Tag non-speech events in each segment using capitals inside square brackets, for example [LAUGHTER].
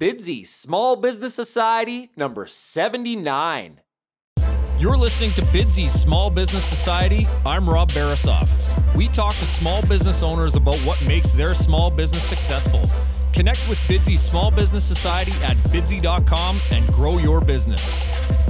Bidsy Small Business Society number 79. You're listening to Bidsy's Small Business Society. I'm Rob Barasoff. We talk to small business owners about what makes their small business successful. Connect with Bidsy's Small Business Society at bidsy.com and grow your business.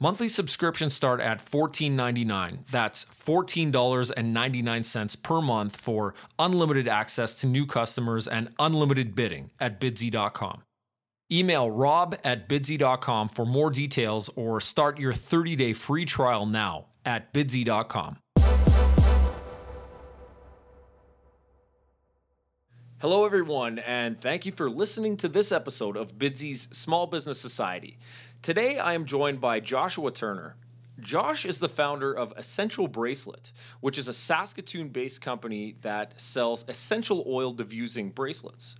Monthly subscriptions start at $14.99. That's $14.99 per month for unlimited access to new customers and unlimited bidding at bidsy.com. Email rob at bidsy.com for more details or start your 30 day free trial now at bidsy.com. Hello, everyone, and thank you for listening to this episode of Bidsy's Small Business Society. Today, I am joined by Joshua Turner. Josh is the founder of Essential Bracelet, which is a Saskatoon based company that sells essential oil diffusing bracelets.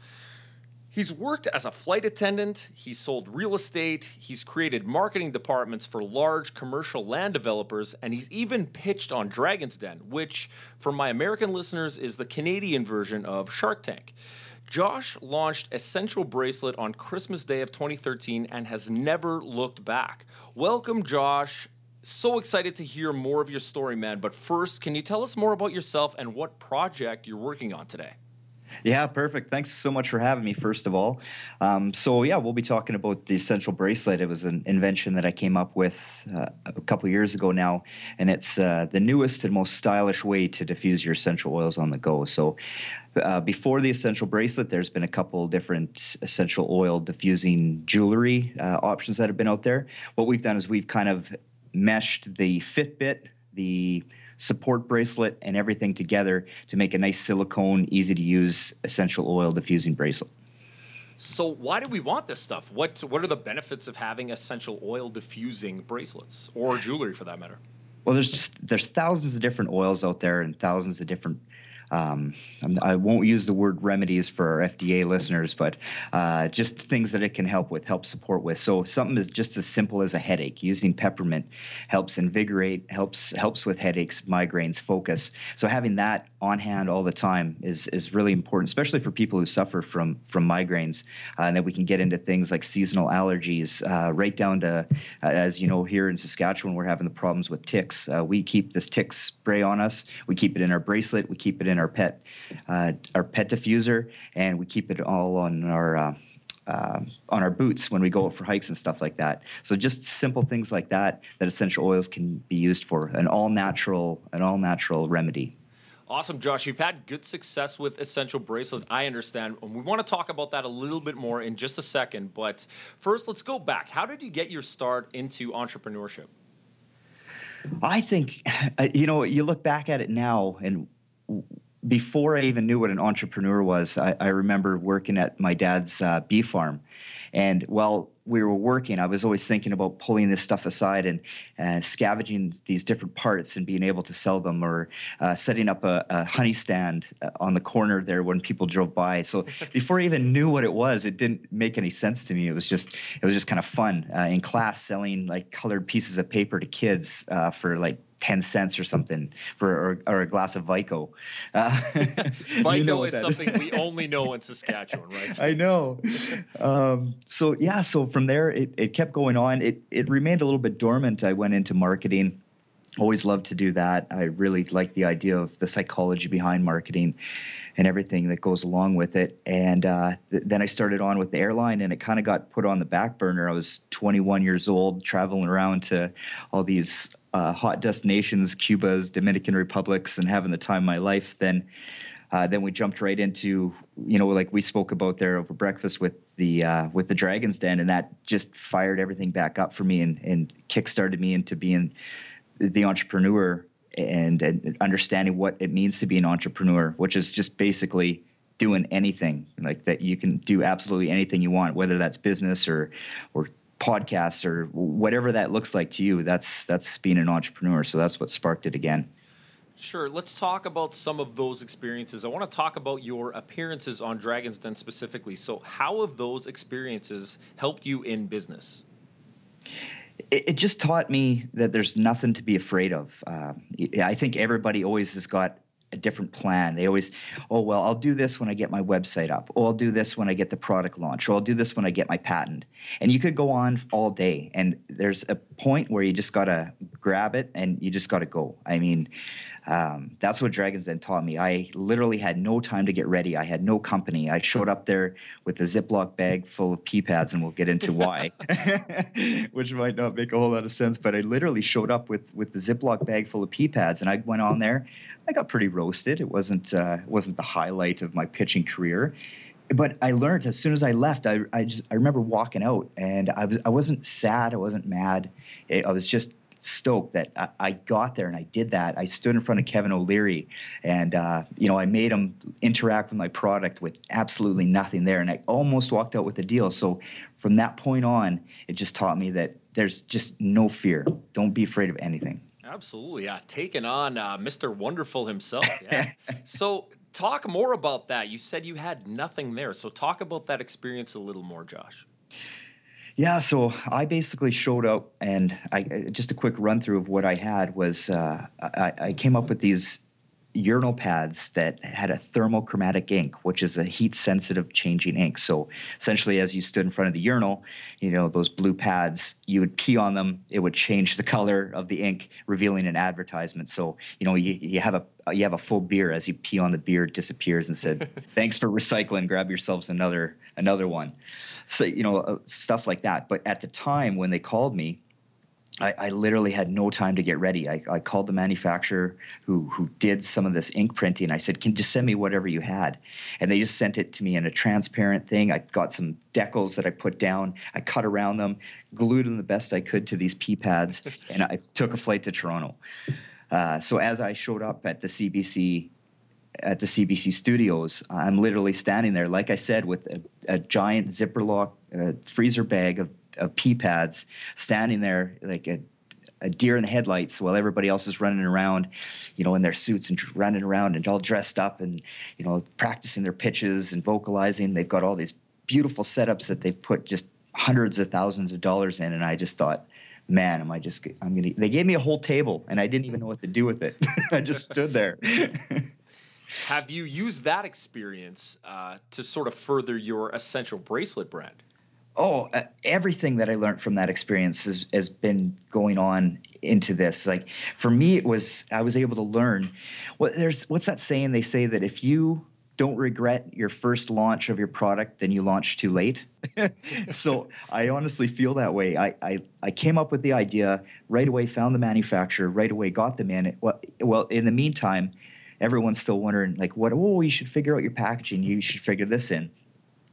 He's worked as a flight attendant, he's sold real estate, he's created marketing departments for large commercial land developers, and he's even pitched on Dragon's Den, which, for my American listeners, is the Canadian version of Shark Tank. Josh launched Essential Bracelet on Christmas Day of 2013 and has never looked back. Welcome, Josh. So excited to hear more of your story, man. But first, can you tell us more about yourself and what project you're working on today? Yeah, perfect. Thanks so much for having me, first of all. Um, so, yeah, we'll be talking about the essential bracelet. It was an invention that I came up with uh, a couple years ago now, and it's uh, the newest and most stylish way to diffuse your essential oils on the go. So, uh, before the essential bracelet, there's been a couple different essential oil diffusing jewelry uh, options that have been out there. What we've done is we've kind of meshed the Fitbit, the support bracelet, and everything together to make a nice silicone, easy to use essential oil diffusing bracelet. So why do we want this stuff? What what are the benefits of having essential oil diffusing bracelets or jewelry for that matter? Well, there's just there's thousands of different oils out there and thousands of different um, I won't use the word remedies for our FDA listeners, but uh, just things that it can help with, help support with. So something is just as simple as a headache. Using peppermint helps invigorate, helps helps with headaches, migraines, focus. So having that on hand all the time is is really important, especially for people who suffer from from migraines. Uh, and that we can get into things like seasonal allergies, uh, right down to, uh, as you know, here in Saskatchewan, we're having the problems with ticks. Uh, we keep this tick spray on us. We keep it in our bracelet. We keep it in our pet uh, our pet diffuser, and we keep it all on our. Uh, uh, on our boots when we go out for hikes and stuff like that. So just simple things like that that essential oils can be used for an all natural an all natural remedy. Awesome, Josh. You've had good success with Essential Bracelet, I understand. And we want to talk about that a little bit more in just a second. But first, let's go back. How did you get your start into entrepreneurship? I think, [LAUGHS] you know, you look back at it now and before I even knew what an entrepreneur was, I, I remember working at my dad's uh, beef farm. And while we were working, I was always thinking about pulling this stuff aside and uh, scavenging these different parts and being able to sell them, or uh, setting up a, a, honey stand uh, on the corner there when people drove by. So [LAUGHS] before I even knew what it was, it didn't make any sense to me. It was just it was just kind of fun uh, in class selling like colored pieces of paper to kids uh, for like 10 cents or something for or, or a glass of Vico. Uh, [LAUGHS] Vico you know is something we only know in Saskatchewan, right? [LAUGHS] I know. Um, so yeah, so from there it, it kept going on. It it remained a little bit dormant. I went into marketing always loved to do that. I really like the idea of the psychology behind marketing and everything that goes along with it. And uh, th- then I started on with the airline, and it kind of got put on the back burner. I was 21 years old, traveling around to all these uh, hot destinations, Cuba's, Dominican Republics, and having the time of my life. Then. Uh, then we jumped right into, you know, like we spoke about there over breakfast with the uh, with the Dragons Den, and that just fired everything back up for me and and kickstarted me into being the entrepreneur and, and understanding what it means to be an entrepreneur, which is just basically doing anything like that you can do absolutely anything you want whether that's business or or podcasts or whatever that looks like to you that's that's being an entrepreneur so that's what sparked it again Sure. Let's talk about some of those experiences. I want to talk about your appearances on Dragon's Den specifically. So, how have those experiences helped you in business? it, it, just taught me that there's nothing to be afraid of. Uh, I think everybody always has got a different plan. They always, oh, well, I'll do this when I get my website up. Oh, I'll do this when I get the product launch. Or I'll do this when I get my patent. And you could go on all day. And there's a point where you just got to grab it and you just got to go. I mean, um, that's what Dragons Den taught me. I literally had no time to get ready. I had no company. I showed up there with a Ziploc bag full of pee pads, and we'll get into why, [LAUGHS] which might not make a whole lot of sense. But I literally showed up with with the Ziploc bag full of pee pads, and I went on there. I got pretty roasted. It wasn't uh, wasn't the highlight of my pitching career but I learned as soon as I left. I, I just I remember walking out, and I was I wasn't sad. I wasn't mad. I was just stoked that I, I, got there and I did that. I stood in front of Kevin O'Leary, and uh, you know I made him interact with my product with absolutely nothing there, and I almost walked out with a deal. So from that point on, it just taught me that there's just no fear. Don't be afraid of anything. Absolutely, yeah. Taking on uh, Mr. Wonderful himself. [LAUGHS] Yeah. so talk more about that. You said you had nothing there, so talk about that experience a little more, Josh. Yeah, so I basically showed up, and I just a quick run through of what I had was uh, I, I, came up with these urinal pads that had a thermochromatic ink, which is a heat sensitive changing ink. So essentially, as you stood in front of the urinal, you know those blue pads, you would pee on them, it would change the [LAUGHS] color of the ink, revealing an advertisement. So you know you, you have a you have a full beer as you pee on the beer, it disappears and said, [LAUGHS] "Thanks for recycling. Grab yourselves another another one." so you know uh, stuff like that. But at the time when they called me, I, I, literally had no time to get ready. I, I, called the manufacturer who who did some of this ink printing. I said, "Can you just send me whatever you had?" And they just sent it to me in a transparent thing. I got some decals that I put down. I cut around them, glued them the best I could to these P pads, [LAUGHS] and I took a flight to Toronto. Uh, so as I showed up at the CBC at the CBC studios, I'm literally standing there, like I said, with a, a giant zipper lock uh, freezer bag of, of pee pads, standing there like a, a deer in the headlights while everybody else is running around, you know, in their suits and running around and all dressed up and, you know, practicing their pitches and vocalizing. They've got all these beautiful setups that they've put just hundreds of thousands of dollars in. And I just thought, man, am I just, I'm going to, they gave me a whole table and I didn't even know what to do with it. [LAUGHS] I just stood there. Have you used that experience uh, to sort of further your essential bracelet brand? Oh, uh, everything that I learned from that experience has, has been going on into this. Like for me, it was I was able to learn. What there's what's that saying? They say that if you don't regret your first launch of your product, then you launch too late. [LAUGHS] so I honestly feel that way. I, I, I came up with the idea right away, found the manufacturer right away, got them in. Well, well, in the meantime, everyone's still wondering like what oh you should figure out your packaging you should figure this in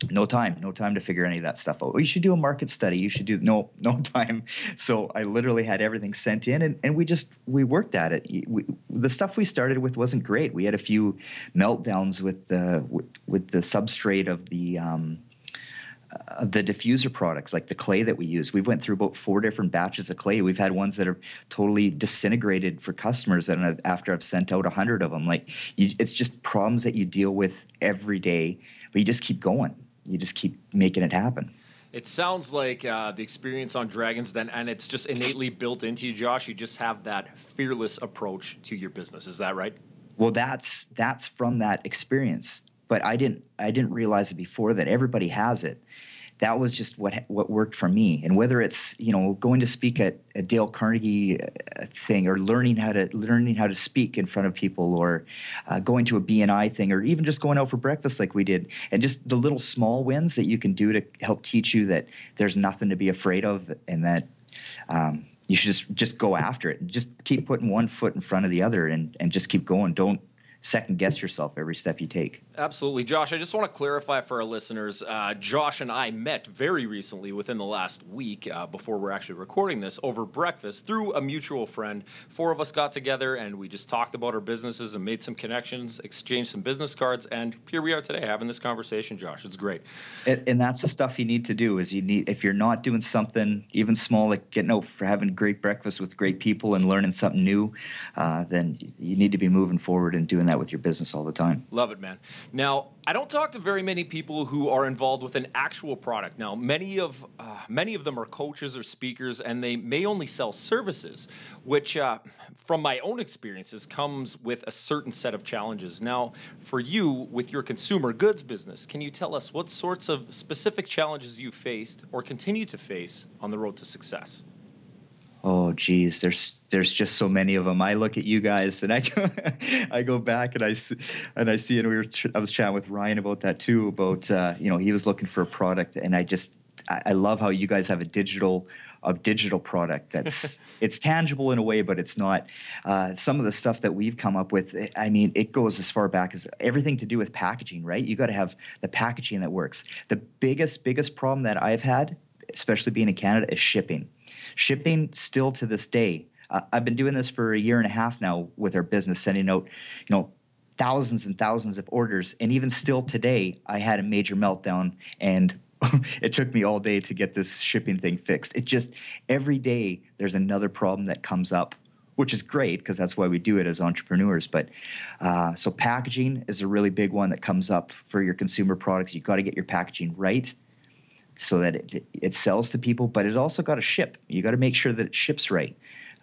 no time no time to figure any of that stuff out you should do a market study you should do no [LAUGHS] no time so i literally had everything sent in and, and we just we worked at it we, the stuff we started with wasn't great we had a few meltdowns with the with, with the substrate of the um, uh, the diffuser products, like the clay that we use. We went through about four different batches of clay. We've had ones that are totally disintegrated for customers that I've, after I've sent out a hundred of them. Like you, it's just problems that you deal with every day, but you just keep going. You just keep making it happen. It sounds like uh, the experience on Dragons Den, and it's just innately built into you, Josh. You just have that fearless approach to your business. Is that right? Well, that's that's from that experience but I didn't I didn't realize it before that everybody has it. That was just what what worked for me. And whether it's you know going to speak at a Dale Carnegie uh, thing, or learning how to learning how to speak in front of people, or uh, going to a BNI thing, or even just going out for breakfast like we did, and just the little small wins that you can do to help teach you that there's nothing to be afraid of, and that. Um, you should just just go after it. Just keep putting one foot in front of the other, and and just keep going. Don't second guess yourself every step you take. Absolutely. Josh, I just want to clarify for our listeners uh, Josh and I met very recently within the last week uh, before we're actually recording this over breakfast through a mutual friend. Four of us got together and we just talked about our businesses and made some connections, exchanged some business cards, and here we are today having this conversation, Josh. It's great. And, and that's the stuff you need to do is you need if you're not doing something even small like getting out for having great breakfast with great people and learning something new, uh, then you need to be moving forward and doing that with your business all the time. Love it, man. Now, I don't talk to very many people who are involved with an actual product. Now, many of uh, many of them are coaches or speakers, and they may only sell services, which, uh, from my own experiences, comes with a certain set of challenges. Now, for you with your consumer goods business, can you tell us what sorts of specific challenges you faced or continue to face on the road to success? Oh geez, there's there's just so many of them. I look at you guys and I go, [LAUGHS] I go back and I see, and I see and we were I was chatting with Ryan about that too about uh, you know he was looking for a product and I just I, I love how you guys have a digital a digital product that's [LAUGHS] it's tangible in a way but it's not uh, some of the stuff that we've come up with i mean it goes as far back as everything to do with packaging right you got to have the packaging that works the biggest biggest problem that i've had especially being in canada is shipping Shipping still to this day. Uh, I've been doing this for a year and a half now with our business, sending out, you know, thousands and thousands of orders, and even still today, I had a major meltdown and. [LAUGHS] it took me all day to get this shipping thing fixed. It just every day there's another problem that comes up which is great because that's why we do it as entrepreneurs. But uh, so packaging is a really big one that comes up for your consumer products. You've got to get your packaging right so that it, it sells to people, but it also got to ship. You got to make sure that it ships right.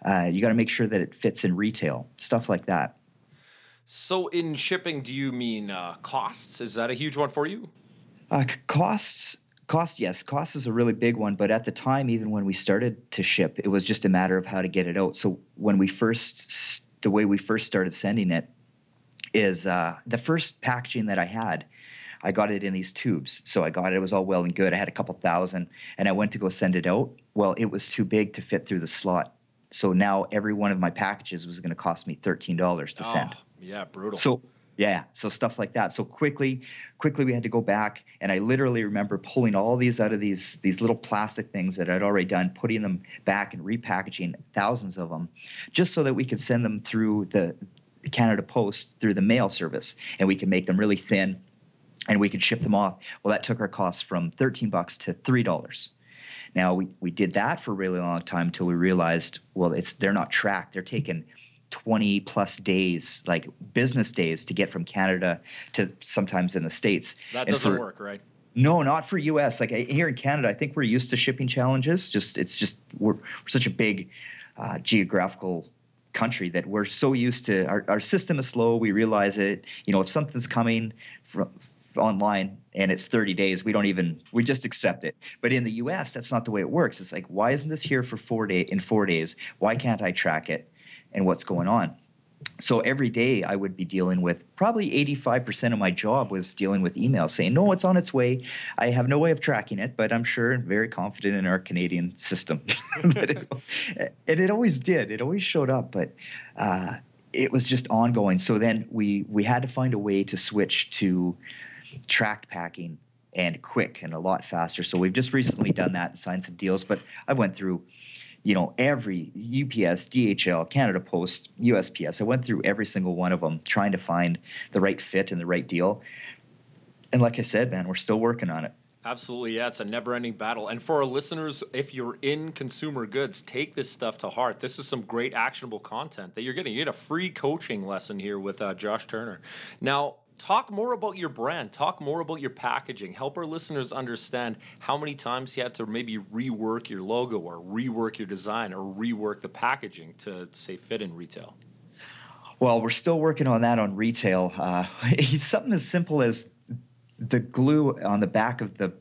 Uh, you got to make sure that it fits in retail, stuff like that. So, in shipping, do you mean uh, costs? Is that a huge one for you? Uh, costs, cost, yes, cost is a really big one. But at the time, even when we started to ship, it was just a matter of how to get it out. So when we first, the way we first started sending it, is uh, the first packaging that I had I got it in these tubes. So I got it. It was all well and good. I had a couple thousand, and I went to go send it out. Well, it was too big to fit through the slot. So now every one of my packages was going to cost me thirteen dollars to oh, send. Yeah, brutal. So yeah, so stuff like that. So quickly, quickly we had to go back, and I literally remember pulling all these out of these these little plastic things that I'd already done, putting them back and repackaging thousands of them, just so that we could send them through the Canada Post through the mail service, and we could make them really thin and we could ship them off. Well, that took our costs from 13 bucks to $3. Now we, we did that for a really long time until we realized, well, it's they're not tracked. They're taking 20 plus days, like business days, to get from Canada to sometimes in the States. That and doesn't for, work, right? No, not for US. Like here in Canada, I think we're used to shipping challenges. Just it's just we're, we're such a big uh, geographical country that we're so used to our, our system is slow we realize it you know if something's coming from online and it's 30 days we don't even we just accept it. But in the us that's not the way it works. It's like why isn't this here for four day in four days? Why can't i track it? And what's going on? So every day i would be dealing with probably 85% of my job was dealing with emails saying no it's on its way. I have no way of tracking it but i'm sure and very confident in our canadian system. [LAUGHS] It, and it always did. It always showed up but uh, it was just ongoing. So then we we had to find a way to switch to tracked packing and quick and a lot faster. So we've just recently done that and signed some deals. But I went through, you know, every UPS, DHL, Canada Post, USPS. I went through every single one of them trying to find the right fit and the right deal. And like I said, man, we're still working on it. Absolutely, yeah. It's a never ending battle. And for our listeners, if you're in consumer goods, take this stuff to heart. This is some great actionable content that you're getting. You get a free coaching lesson here with uh, Josh Turner. Now, talk more about your brand talk more about your packaging help our listeners understand how many times you had to maybe rework your logo or rework your design or rework the packaging to say fit in retail well we're still working on that on retail uh, [LAUGHS] something as simple as the glue on the back of the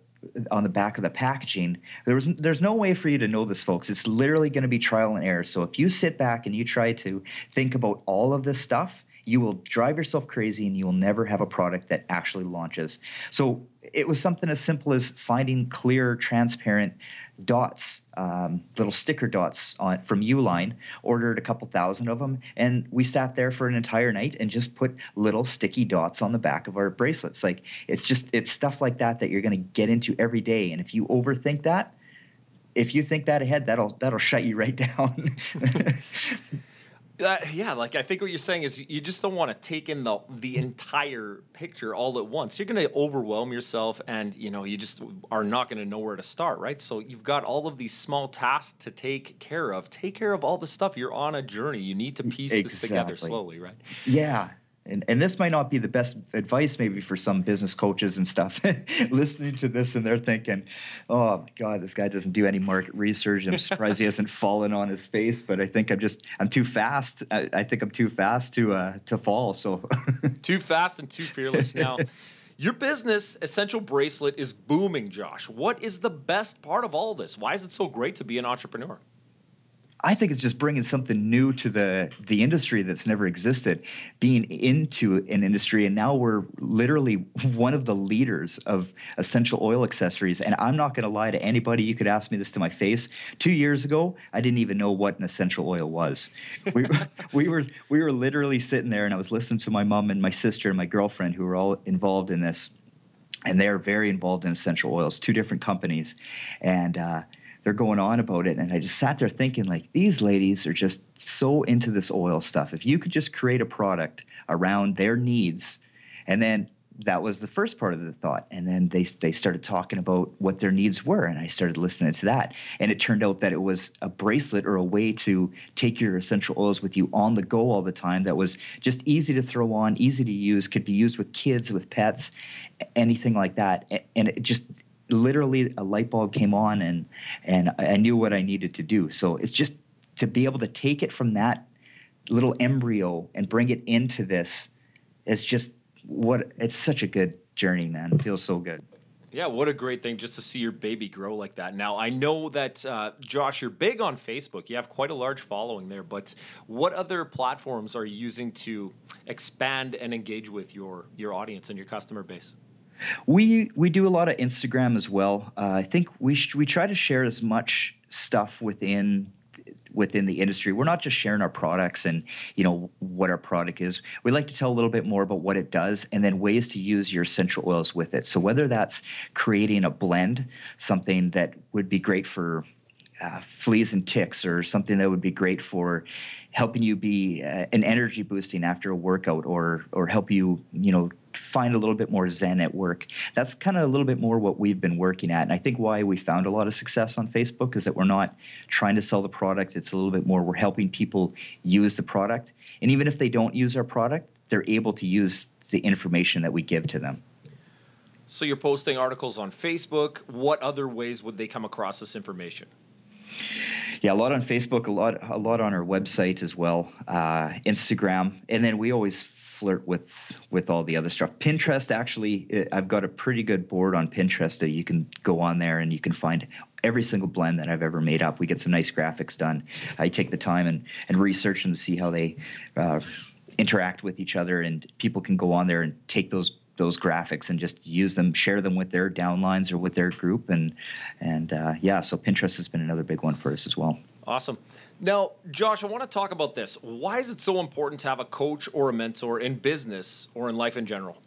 on the back of the packaging. There was there's no way for you to know this, folks. It's literally going to be trial and error. So if you sit back and you try to think about all of this stuff, you will drive yourself crazy and you will never have a product that actually launches. So it was something as simple as finding clear, transparent dots, um, little sticker dots on from Uline. Ordered a couple thousand of them, and we sat there for an entire night and just put little sticky dots on the back of our bracelets. Like it's just it's stuff like that that you're going to get into every day, and if you overthink that, if you think that ahead, that'll that'll shut you right down. [LAUGHS] Uh, yeah, like I think what you're saying is you just don't want to take in the the entire picture all at once. You're going to overwhelm yourself, and you know you just are not going to know where to start, right? So you've got all of these small tasks to take care of. Take care of all the stuff. You're on a journey. You need to piece exactly. this together slowly, right? Yeah, and, and this might not be the best advice maybe for some business coaches and stuff [LAUGHS] listening to this and they're thinking oh my god this guy doesn't do any market research. I'm surprised he hasn't [LAUGHS] fallen on his face but i think i'm just i'm too fast. I, I think i'm too fast to uh, to fall so. [LAUGHS] Too fast and too fearless. Now your business essential bracelet is booming josh. What is the best part of all this? Why is it so great to be an entrepreneur I think it's just bringing something new to the the industry that's never existed, being into an industry, and now we're literally one of the leaders of essential oil accessories. And I'm not going to lie to anybody. You could ask me this to my face. Two years ago, I didn't even know what an essential oil was. We, [LAUGHS] we were we were literally sitting there, and I was listening to my mom and my sister and my girlfriend who were all involved in this, and they're very involved in essential oils, two different companies, and. Uh, they're going on about it. And i just sat there thinking like these ladies are just so into this oil stuff. If you could just create a product around their needs. And then that was the first part of the thought. And then they they started talking about what their needs were. And i started listening to that. And it turned out that it was a bracelet or a way to take your essential oils with you on the go all the time that was just easy to throw on easy to use could be used with kids with pets anything like that. And it just literally a light bulb came on and and I knew what I needed to do. So it's just to be able to take it from that little embryo and bring it into this is just what it's such a good journey, man. It feels so good. Yeah, what a great thing just to see your baby grow like that. Now, I know that, uh, Josh, you're big on Facebook. You have quite a large following there, but what other platforms are you using to expand and engage with your, your audience and your customer base? We we do a lot of Instagram as well. Uh, I think we sh- we try to share as much stuff within within the industry. We're not just sharing our products and you know what our product is. We like to tell a little bit more about what it does and then ways to use your essential oils with it. So whether that's creating a blend, something that would be great for uh, fleas and ticks, or something that would be great for helping you be uh, an energy boosting after a workout, or or help you you know find a little bit more zen at work. That's kind of a little bit more what we've been working at. And I think why we found a lot of success on Facebook is that we're not trying to sell the product. It's a little bit more we're helping people use the product. And even if they don't use our product, they're able to use the information that we give to them. So you're posting articles on Facebook. What other ways would they come across this information? Yeah, a lot on Facebook, a lot, a lot on our website as well, uh, Instagram, and then we always flirt with with all the other stuff. Pinterest actually, I've got a pretty good board on Pinterest that you can go on there and you can find every single blend that I've ever made up. We get some nice graphics done. I take the time and and research them to see how they uh, interact with each other, and people can go on there and take those those graphics and just use them, share them with their downlines or with their group, and and uh, yeah, so Pinterest has been another big one for us as well. Awesome. Now, Josh, I want to talk about this. Why is it so important to have a coach or a mentor in business or in life in general?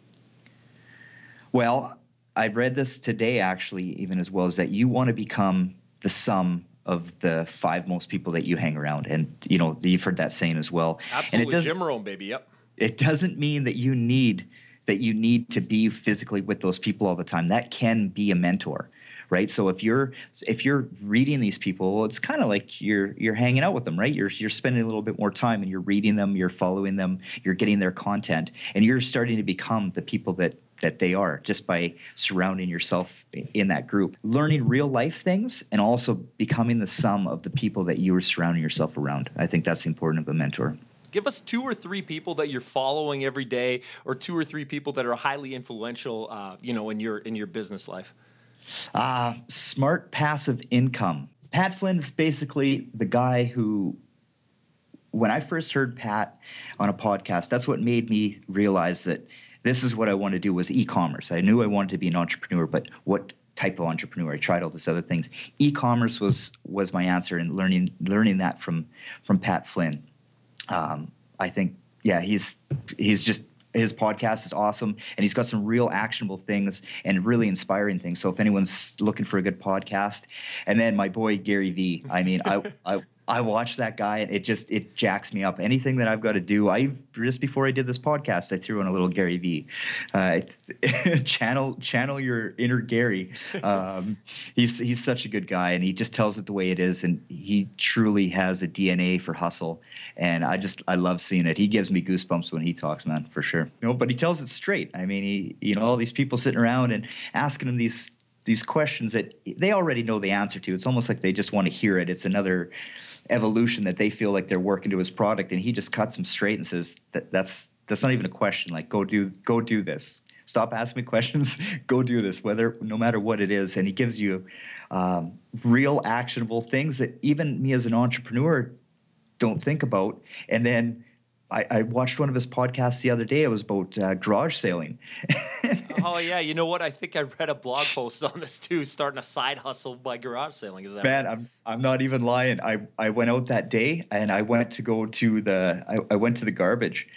Well, I read this today actually, even as well, as that you want to become the sum of the five most people that you hang around. And, you know, you've heard that saying as well. Absolutely. And it Jim Rohn, baby. Yep. It doesn't mean that you need that you need to be physically with those people all the time. That can be a mentor right? So if you're if you're reading these people, it's kind of like you're you're hanging out with them, right? You're you're spending a little bit more time and you're reading them, you're following them, you're getting their content, and you're starting to become the people that that they are just by surrounding yourself in that group learning real life things and also becoming the sum of the people that you are surrounding yourself around i think that's important of a mentor give us two or three people that you're following every day or two or three people that are highly influential uh, you know in your in your business life Uh, smart passive income. Pat Flynn is basically the guy who, when I first heard Pat on a podcast, that's what made me realize that this is what I want to do was e-commerce. I knew I wanted to be an entrepreneur, but what type of entrepreneur? I tried all these other things. E-commerce was was my answer, and learning learning that from from Pat Flynn. Um, I think, yeah, he's he's just his podcast is awesome and he's got some real actionable things and really inspiring things. So if anyone's looking for a good podcast and then my boy gary vee i mean i [LAUGHS] i I watch that guy and it just it jacks me up. Anything that I've got to do, I just before I did this podcast, I threw in a little Gary Vee. Uh, [LAUGHS] channel channel your inner Gary. [LAUGHS] Um, he's he's such a good guy and he just tells it the way it is and he truly has a DNA for hustle and I just I love seeing it. He gives me goosebumps when he talks, man, for sure. You know, but he tells it straight. I mean, he you know all these people sitting around and asking him these these questions that they already know the answer to. It's almost like they just want to hear it. It's another evolution that they feel like they're working to his product and he just cuts them straight and says that that's that's not even a question. Like go do go do this. Stop asking me [LAUGHS] questions. Go do this whether no matter what it is. And he gives you um, real actionable things that even me as an entrepreneur don't think about. And then I, watched one of his podcasts the other day. It was about uh, garage sailing. [LAUGHS] oh yeah, you know what? I think I read a blog post on this too. Starting a side hustle by garage sailing. Is that man? Right? I'm I'm not even lying. I I went out that day and I went to go to the I, I went to the garbage,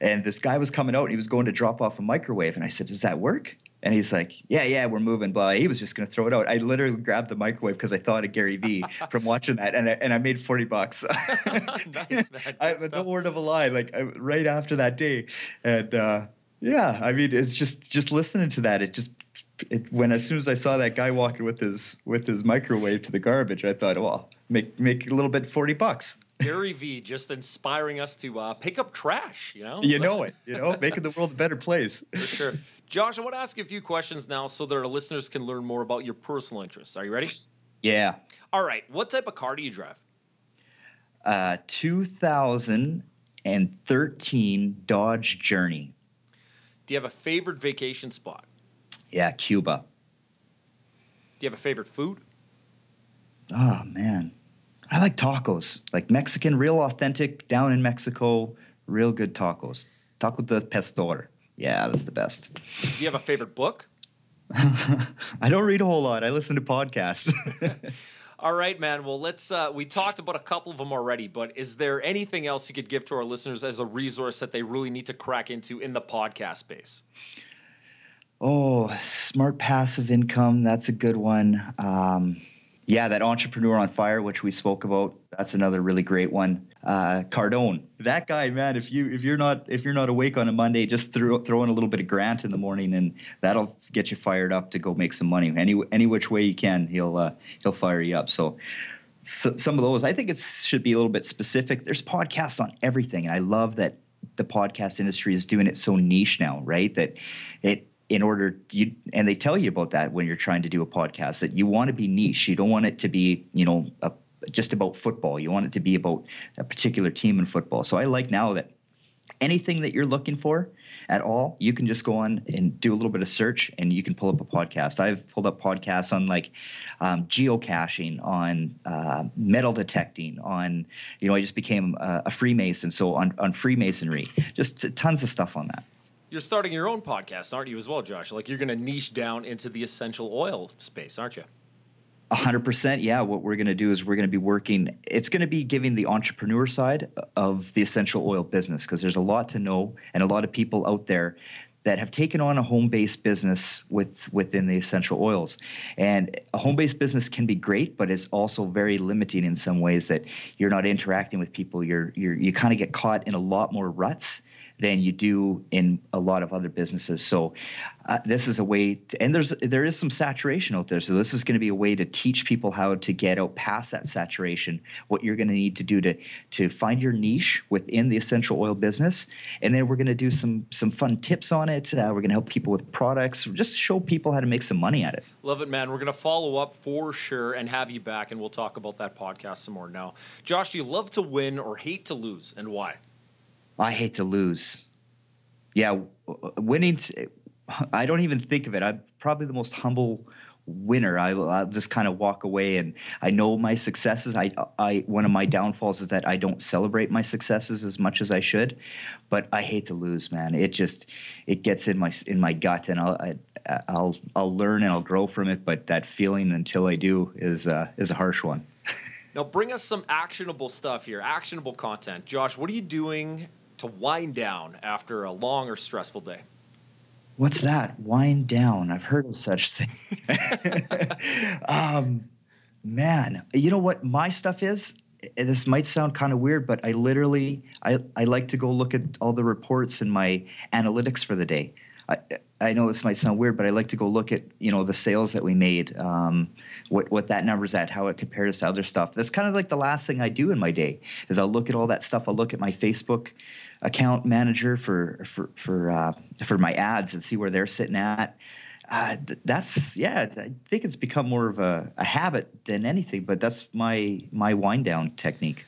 and this guy was coming out and he was going to drop off a microwave and I said, "Does that work?" And he's like, "Yeah, yeah, we're moving." Blah. He was just gonna throw it out. I literally grabbed the microwave because I thought of Gary Vee [LAUGHS] from watching that, and I, and I made forty bucks. [LAUGHS] [LAUGHS] nice, man. I, no word of a lie. Like I, right after that day, and uh, yeah, I mean, it's just just listening to that. It just it, when as soon as I saw that guy walking with his with his microwave to the garbage, I thought, well, make make a little bit forty bucks. Gary Vee just inspiring us to uh, pick up trash. You know, you know it. You know, making the world a better place. [LAUGHS] For sure. Josh, I want to ask you a few questions now so that our listeners can learn more about your personal interests. Are you ready? Yeah. All right. What type of car do you drive? Uh, 2013 Dodge Journey. Do you have a favorite vacation spot? Yeah, Cuba. Do you have a favorite food? Oh man, I like tacos, like Mexican, real authentic, down in Mexico, real good tacos. Taco de pastor. Yeah, that's the best. Do you have a favorite book? [LAUGHS] I don't read a whole lot. I listen to podcasts. [LAUGHS] All right, man. Well, let's. Uh, we talked about a couple of them already, but is there anything else you could give to our listeners as a resource that they really need to crack into in the podcast space? Oh, smart passive income. That's a good one. Um, yeah, that entrepreneur on fire, which we spoke about, that's another really great one. Uh, Cardone, that guy, man. If you if you're not if you're not awake on a Monday, just throw throw in a little bit of Grant in the morning, and that'll get you fired up to go make some money. Any any which way you can, he'll uh, he'll fire you up. So, so some of those, I think it should be a little bit specific. There's podcasts on everything, and I love that the podcast industry is doing it so niche now, right? That it in order you and they tell you about that when you're trying to do a podcast that you want to be niche you don't want it to be you know a, just about football. You want it to be about a particular team in football. So i like now that anything that you're looking for at all you can just go on and do a little bit of search and you can pull up a podcast. I've pulled up podcasts on like um, geocaching on uh, metal detecting on you know i just became a, a freemason so on, on freemasonry. Just tons of stuff on that. You're starting your own podcast, aren't you, as well, Josh? Like you're going to niche down into the essential oil space, aren't you? A hundred percent. Yeah. What we're going to do is we're going to be working. It's going to be giving the entrepreneur side of the essential oil business because there's a lot to know and a lot of people out there that have taken on a home-based business with within the essential oils. And a home-based business can be great, but it's also very limiting in some ways that you're not interacting with people. You're, you're you kind of get caught in a lot more ruts than you do in a lot of other businesses. So uh, this is a way, to, and there's there is some saturation out there. So this is going to be a way to teach people how to get out past that saturation. What you're going to need to do to to find your niche within the essential oil business, and then we're going to do some some fun tips on it. Uh, we're going to help people with products, just show people how to make some money at it. Love it, man. We're going to follow up for sure and have you back, and we'll talk about that podcast some more. Now, Josh, do you love to win or hate to lose, and why? I hate to lose. Yeah, winning. I don't even think of it. I'm probably the most humble winner. I, will just kind of walk away, and I know my successes. I, I one of my downfalls is that I don't celebrate my successes as much as I should, but I hate to lose, man. It just it gets in my in my gut, and I'll I, I'll I'll learn and I'll grow from it. But that feeling until I do is uh, is a harsh one. [LAUGHS] now, bring us some actionable stuff here, actionable content. Josh, what are you doing to wind down after a long or stressful day? What's that? Wind down. I've heard of such thing. [LAUGHS] um, man, you know what my stuff is? This might sound kind of weird, but I literally I, I like to go look at all the reports and my analytics for the day. I, I know this might sound weird, but I like to go look at you know the sales that we made, um, what what that number's at, how it compares to other stuff. That's kind of like the last thing I do in my day is I'll look at all that stuff. I'll look at my Facebook account manager for for for uh, for my ads and see where they're sitting at. Uh, that's yeah. I think it's become more of a, a habit than anything, but that's my my wind down technique.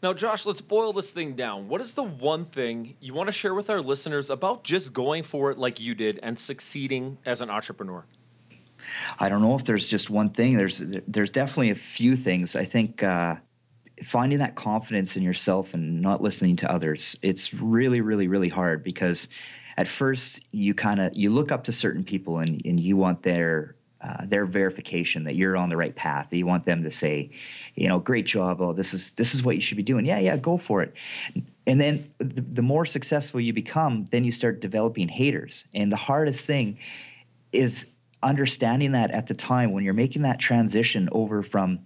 Now, Josh, let's boil this thing down. What is the one thing you want to share with our listeners about just going for it like you did and succeeding as an entrepreneur? I don't know if there's just one thing. There's there's definitely a few things. I think uh, finding that confidence in yourself and not listening to others it's really really really hard because at first you kind of you look up to certain people and, and you want their uh, their verification that you're on the right path you want them to say you know great job. Oh this is this is what you should be doing. Yeah yeah go for it. And then the, the more successful you become then you start developing haters. And the hardest thing is understanding that at the time when you're making that transition over from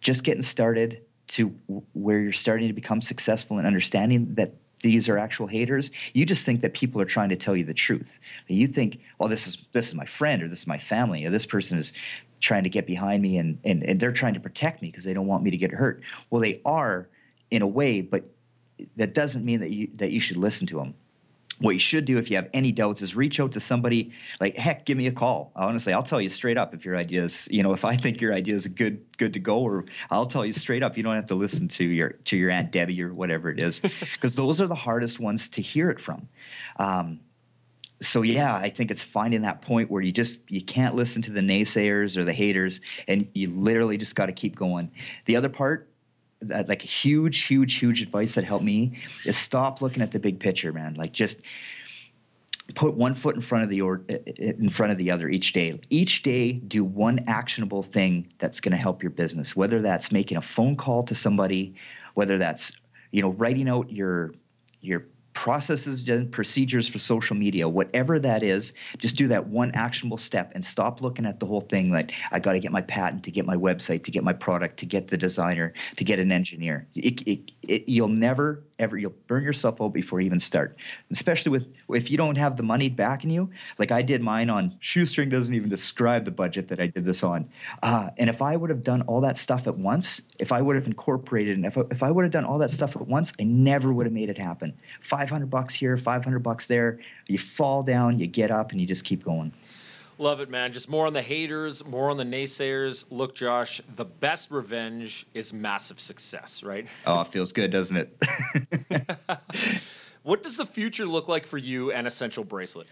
just getting started to where you're starting to become successful and understanding that these are actual haters you just think that people are trying to tell you the truth. You think well this is this is my friend or this is my family or this person is trying to get behind me and and, and they're trying to protect me because they don't want me to get hurt. Well they are in a way but that doesn't mean that you that you should listen to them what you should do if you have any doubts is reach out to somebody like heck give me a call. Honestly i'll tell you straight up if your idea is you know if i think your idea is good good to go or i'll tell you straight up you don't have to listen to your to your aunt debbie or whatever it is [LAUGHS] because those are the hardest ones to hear it from. Um, so yeah i think it's finding that point where you just you can't listen to the naysayers or the haters and you literally just got to keep going. The other part that like huge, huge, huge advice that helped me is stop looking at the big picture, man. Like just put one foot in front of the or in front of the other each day. Each day, do one actionable thing that's going to help your business. Whether that's making a phone call to somebody, whether that's you know writing out your your processes and procedures for social media, whatever that is, just do that one actionable step and stop looking at the whole thing like I got to get my patent to get my website, to get my product, to get the designer, to get an engineer. It, it, it, you'll never ever you'll burn yourself out before you even start. Especially with if you don't have the money backing you, like I did mine on shoestring doesn't even describe the budget that I did this on. Uh, and if I would have done all that stuff at once, if I would have incorporated and if I, if I would have done all that stuff at once, I never would have made it happen. 500 bucks here, 500 bucks there. You fall down, you get up and you just keep going. Love it, man. Just more on the haters, more on the naysayers. Look, Josh, the best revenge is massive success, right? Oh, it feels good, doesn't it? [LAUGHS] what does the future look like for you and Essential Bracelet?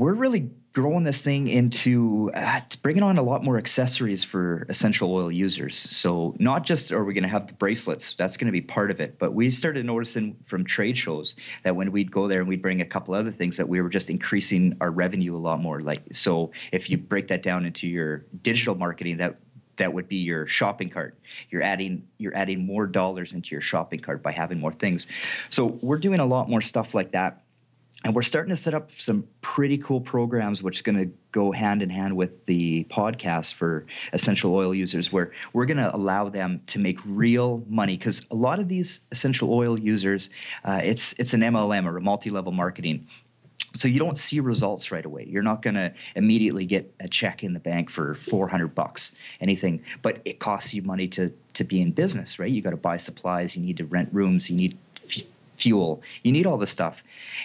We're really growing this thing into uh, bringing on a lot more accessories for essential oil users. So not just are we going to have the bracelets, that's going to be part of it, but we started noticing from trade shows that when we'd go there and we'd bring a couple other things that we were just increasing our revenue a lot more. Like so, if you break that down into your digital marketing, that that would be your shopping cart. You're adding you're adding more dollars into your shopping cart by having more things. So we're doing a lot more stuff like that and we're starting to set up some pretty cool programs which is going to go hand in hand with the podcast for essential oil users where we're going to allow them to make real money. Because a lot of these essential oil users uh, it's it's an mlm or a multi-level marketing. So you don't see results right away. You're not going to immediately get a check in the bank for 400 bucks anything. But it costs you money to to be in business right? You got to buy supplies you need to rent rooms you need fuel. You need all this stuff.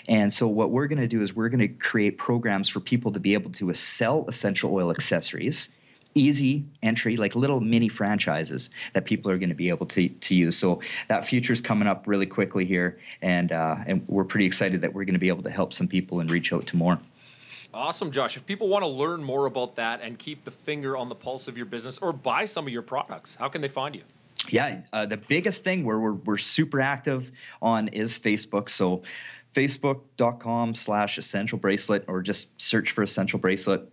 And so what we're going to do is we're going to create programs for people to be able to sell essential oil accessories easy entry like little mini franchises that people are going to be able to, to use so that future is coming up really quickly here and uh, and we're pretty excited that we're going to be able to help some people and reach out to more Awesome, Josh. If people want to learn more about that and keep the finger on the pulse of your business or buy some of your products, how can they find you? Yeah, uh, the biggest thing where we're, we're super active on is Facebook. So facebook.com slash essential bracelet or just search for essential bracelet.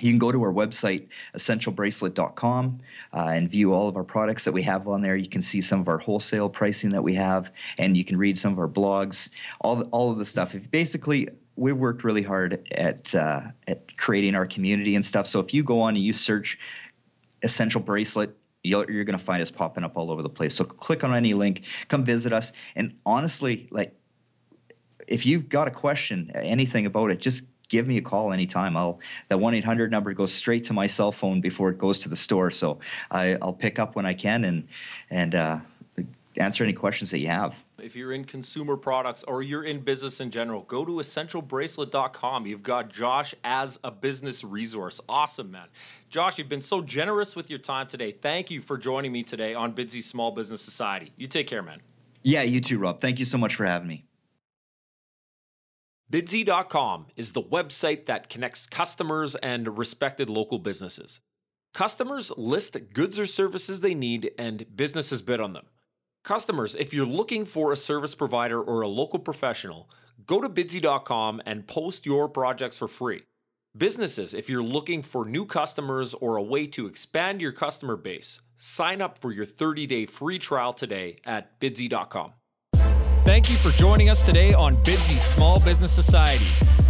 You can go to our website essentialbracelet.com uh, and view all of our products that we have on there. You can see some of our wholesale pricing that we have and you can read some of our blogs all, the, all of the stuff. If basically we've worked really hard at uh, at creating our community and stuff. So if you go on and you search essential bracelet you're, you're going to find us popping up all over the place so click on any link come visit us and honestly like if you've got a question, anything about it, just give me a call anytime. I'll that one eight hundred number goes straight to my cell phone before it goes to the store. So I, will pick up when I can and and uh, answer any questions that you have. If you're in consumer products or you're in business in general, go to essentialbracelet.com. You've got Josh as a business resource. Awesome, man. Josh, you've been so generous with your time today. Thank you for joining me today on Bidsy Small Business Society. You take care, man. Yeah, you too, Rob. Thank you so much for having me. Bidsy.com is the website that connects customers and respected local businesses. Customers list goods or services they need, and businesses bid on them. Customers, if you're looking for a service provider or a local professional, go to bidsy.com and post your projects for free. Businesses, if you're looking for new customers or a way to expand your customer base, sign up for your 30 day free trial today at bidsy.com. Thank you for joining us today on Bidsy Small Business Society.